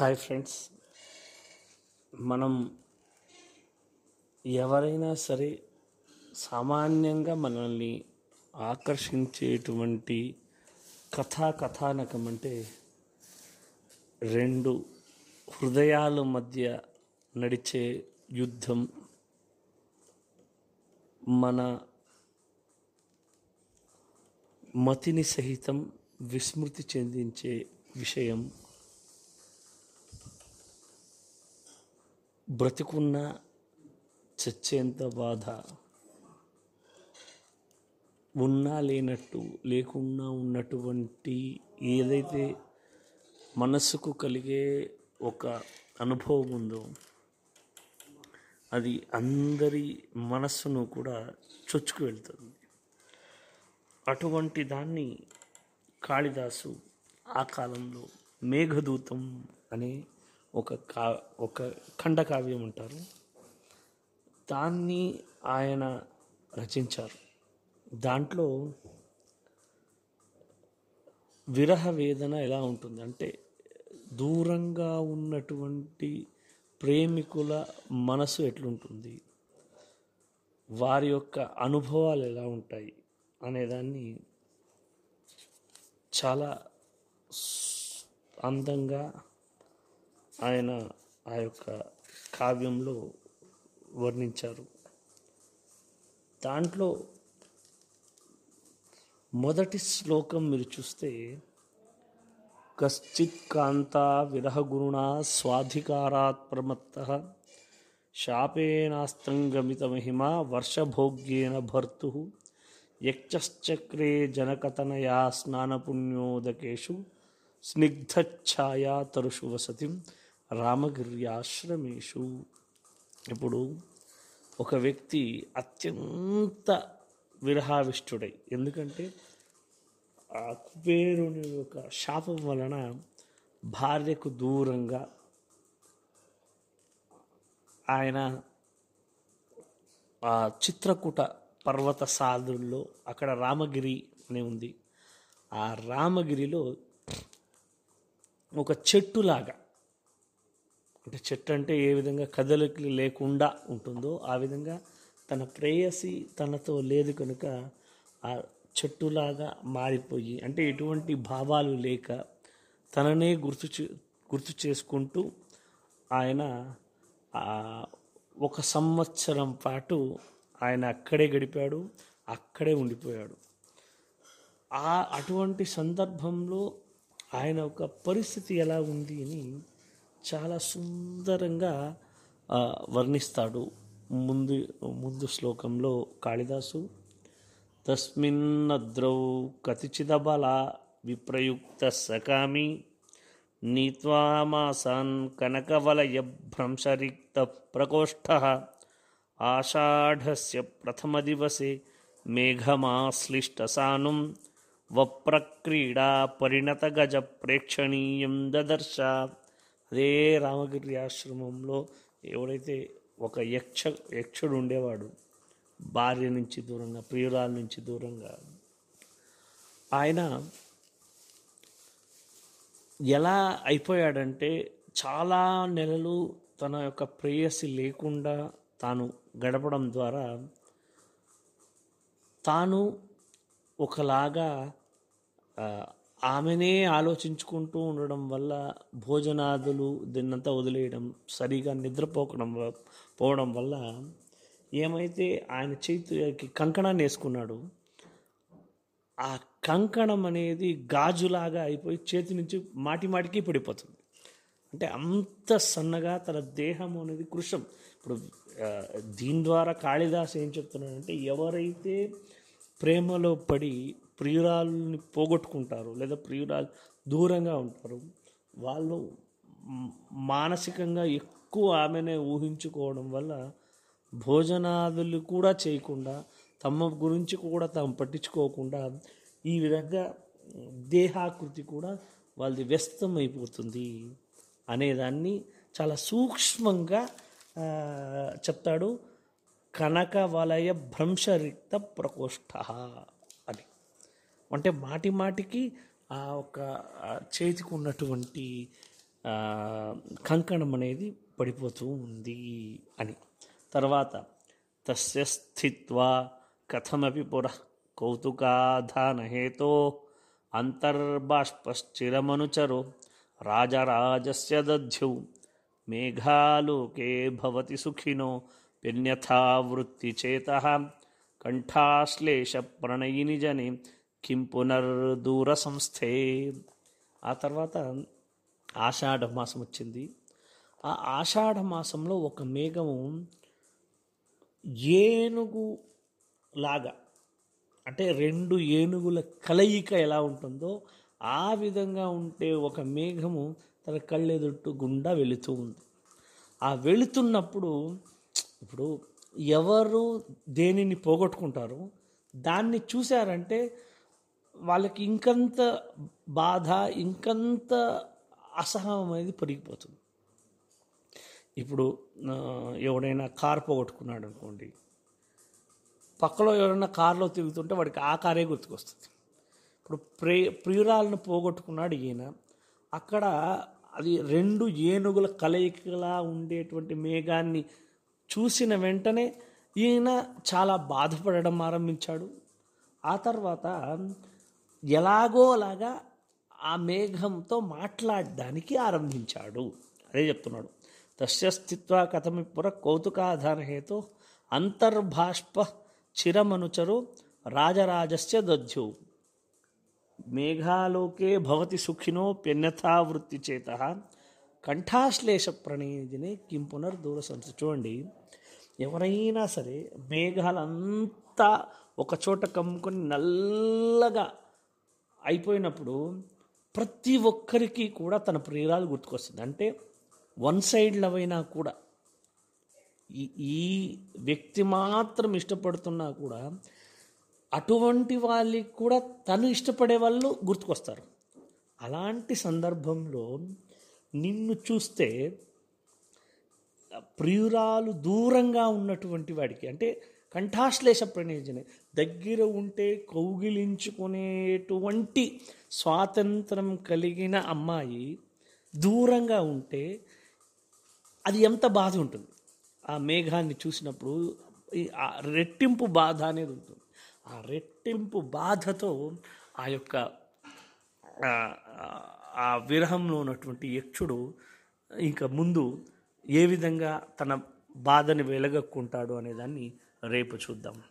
Hi friends. మనం ఎవరైనా సరే సామాన్యంగా మనల్ని ఆకర్షించేటువంటి కథా కథానకం అంటే రెండు హృదయాల మధ్య నడిచే యుద్ధం మన మతిని సహితం విస్మృతి చెందించే విషయం బ్రతికున్న చచ్చేంత బాధ ఉన్నా లేనట్టు లేకున్నా ఉన్నటువంటి ఏదైతే మనస్సుకు కలిగే ఒక అనుభవం ఉందో అది అందరి మనస్సును కూడా చొచ్చుకు వెళ్తుంది. అటువంటి దాన్ని కాళిదాసు ఆ కాలంలో మేఘదూతం అనే ఒక కా ఒక ఖండకావ్యం అంటారు దాన్ని ఆయన రచించారు. దాంట్లో విరహ వేదన ఎలా ఉంటుంది అంటే దూరంగా ఉన్నటువంటి ప్రేమికుల మనసు ఎట్లుంటుంది? వారి యొక్క అనుభవాలు ఎలా ఉంటాయి? అనేదాన్ని చాలా అందంగా ఆయన ఆ యొక్క కావ్యంలో వర్ణించారు. దాంట్లో మొదటి శ్లోకం మీరు చూస్తే కశ్చిత్ కాంత విరహగురుణ స్వాధికారాత్ ప్రమత్త శాపేనాస్త్రంగమిత మహిమ వర్షభోగ్యేన భర్తు యక్షశ్చక్రే జనకతనయా స్నానపుణ్యోదకేషు స్నిగ్ధఛాయా తరుషు వసతిం రామగిర్యాశ్రమేషు. ఇప్పుడు ఒక వ్యక్తి అత్యంత విరహావిష్టుడై ఎందుకంటే ఆ కుబేరుని యొక్క శాపం వలన భార్యకు దూరంగా ఆయన ఆ చిత్రకూట పర్వత సాధుల్లో అక్కడ రామగిరి అని ఉంది. ఆ రామగిరిలో ఒక చెట్టులాగా అంటే చెట్టు అంటే ఏ విధంగా కదలికలు లేకుండా ఉంటుందో ఆ విధంగా తన ప్రేయసి తనతో లేదు కనుక ఆ చెట్టులాగా మారిపోయి అంటే ఎటువంటి భావాలు లేక తననే గుర్తు చే- గుర్తు చేసుకుంటూ ఆయన ఒక సంవత్సరం పాటు ఆయన అక్కడే గడిపాడు అక్కడే ఉండిపోయాడు. ఆ అటువంటి సందర్భంలో ఆయన ఒక పరిస్థితి ఎలా ఉంది అని చాలా సుందరంగా వర్ణిస్తాడు. ముందు ముందు శ్లోకంలో కాళిదాసు తస్మిన్నద్రౌ కతిచిదబల విప్రయుక్త సకామి నీత్వామాసాన్ కనకవలయ భ్రంశరిక్త ప్రకోష్ఠ ఆషాఢస్య ప్రథమదివసే మేఘమాశ్లిష్టసానుం వప్రక్రీడా పరిణత గజ ప్రేక్షణీయం దదర్శ. అదే రామగిరి ఆశ్రమంలో ఎవడైతే ఒక యక్ష యక్షుడు ఉండేవాడు భార్య నుంచి దూరంగా ప్రియురాల నుంచి దూరంగా ఆయన ఎలా అయిపోయాడంటే చాలా నెలలు తన యొక్క ప్రేయసి లేకుండా తాను గడపడం ద్వారా తాను ఒకలాగా ఆమెనే ఆలోచించుకుంటూ ఉండడం వల్ల భోజనాదులు దీన్నంతా వదిలేయడం సరిగా నిద్రపోకడం పోవడం వల్ల ఏమైతే ఆయన చేతికి కంకణాన్ని వేసుకున్నాడు ఆ కంకణం అనేది గాజులాగా అయిపోయి చేతి నుంచి మాటి మాటికి పడిపోతుంది. అంటే అంత సన్నగా తన దేహం అనేది కృషం. ఇప్పుడు దీని ద్వారా కాళిదాస్ ఏం చెప్తున్నాడంటే ఎవరైతే ప్రేమలో పడి ప్రియురాలని పోగొట్టుకుంటారు లేదా ప్రియురాలు దూరంగా ఉంటారు. వాళ్ళు మానసికంగా ఎక్కువ ఆమెనే ఊహించుకోవడం వల్ల భోజనాదులు కూడా చేయకుండా తమ గురించి కూడా తాము పట్టించుకోకుండా ఈ విధంగా దేహాకృతి కూడా వాళ్ళది వ్యస్తం అయిపోతుంది అనేదాన్ని చాలా సూక్ష్మంగా చెప్తాడు కనక వలయ భ్రంశరిక్త ప్రకోష్ఠ. అంటే మాటి మాటికి ఆ ఒక చేతికి ఉన్నటువంటి కంకణం అనేది పడిపోతూ ఉంది అని. తర్వాత తస్య స్థిత్వా కథమపి పురః కౌతుకాధానహేతో అంతర్బాష్పశ్చిరమనుచరు రాజరాజస్య దధ్యౌ మేఘాలోకే భవతి సుఖినో పెన్యథా వృత్తిచేత కంఠాశ్లేష ప్రణయిని జని కిం పునర్దూర సంస్థే ఆ తర్వాత ఆషాఢ మాసం వచ్చింది ఆ ఆషాఢ మాసంలో ఒక మేఘము ఏనుగు లాగా అంటే రెండు ఏనుగుల కలయిక ఎలా ఉంటుందో ఆ విధంగా ఉంటే ఒక మేఘము తన కళ్ళెదుట్టు గుండా వెళుతూ ఉంది. ఆ వెళుతున్నప్పుడు ఇప్పుడు ఎవరు దేనిని పోగొట్టుకుంటారో దాన్ని చూశారంటే వాళ్ళకి ఇంకంత బాధ ఇంకంత అసహనం అనేది పెరిగిపోతుంది. ఇప్పుడు ఎవడైనా కార్ పోగొట్టుకున్నాడు అనుకోండి పక్కలో ఎవరైనా కారులో తిరుగుతుంటే వాడికి ఆ కారే గుర్తుకొస్తుంది. ఇప్పుడు ప్రే ప్రియురాలను పోగొట్టుకున్నాడు ఈయన అక్కడ అది రెండు ఏనుగుల కలయికలా ఉండేటువంటి మేఘాన్ని చూసిన వెంటనే ఈయన చాలా బాధపడడం ఆరంభించాడు. ఆ తర్వాత ఎలాగోలాగా ఆ మేఘంతో మాట్లాడడానికి ఆరంభించాడు. అదే చెప్తున్నాడు. తస్య స్థిత్వా కథమి పుర అంతర్భాష్ప చిరమనుచరు రాజరాజస్య దధ్యు. మేఘాలోకే భవతి సుఖినో ప్యన్యథా చేత కంఠాశ్లేష ప్రణీతిని కిం దూర సంచు చూడండి ఎవరైనా సరే మేఘాలంతా ఒకచోట కమ్ముకొని నల్లగా అయిపోయినప్పుడు ప్రతి ఒక్కరికి కూడా తన ప్రియురాలు గుర్తుకొస్తుంది. అంటే వన్ సైడ్ లవ్ అయినా కూడా ఈ ఈ వ్యక్తి మాత్రం ఇష్టపడుతున్నా కూడా అటువంటి వాళ్ళకి కూడా తను ఇష్టపడే వాళ్ళు గుర్తుకొస్తారు. అలాంటి సందర్భంలో నిన్ను చూస్తే ప్రియురాలు దూరంగా ఉన్నటువంటి వాడికి అంటే కంఠాశ్లేష ప్రణయజనే దగ్గర ఉంటే కౌగిలించుకునేటువంటి స్వాతంత్రం కలిగిన అమ్మాయి దూరంగా ఉంటే అది ఎంత బాధ ఉంటుంది. ఆ మేఘాన్ని చూసినప్పుడు ఆ రెట్టింపు బాధ అనేది ఉంటుంది. ఆ రెట్టింపు బాధతో ఆ యొక్క ఆ- ఆ విరహంలో ఉన్నటువంటి యక్షుడు ఇంకా ముందు ఏ విధంగా తన బాధని వెలగక్కుంటాడు అనేదాన్ని రేపు చూద్దాం.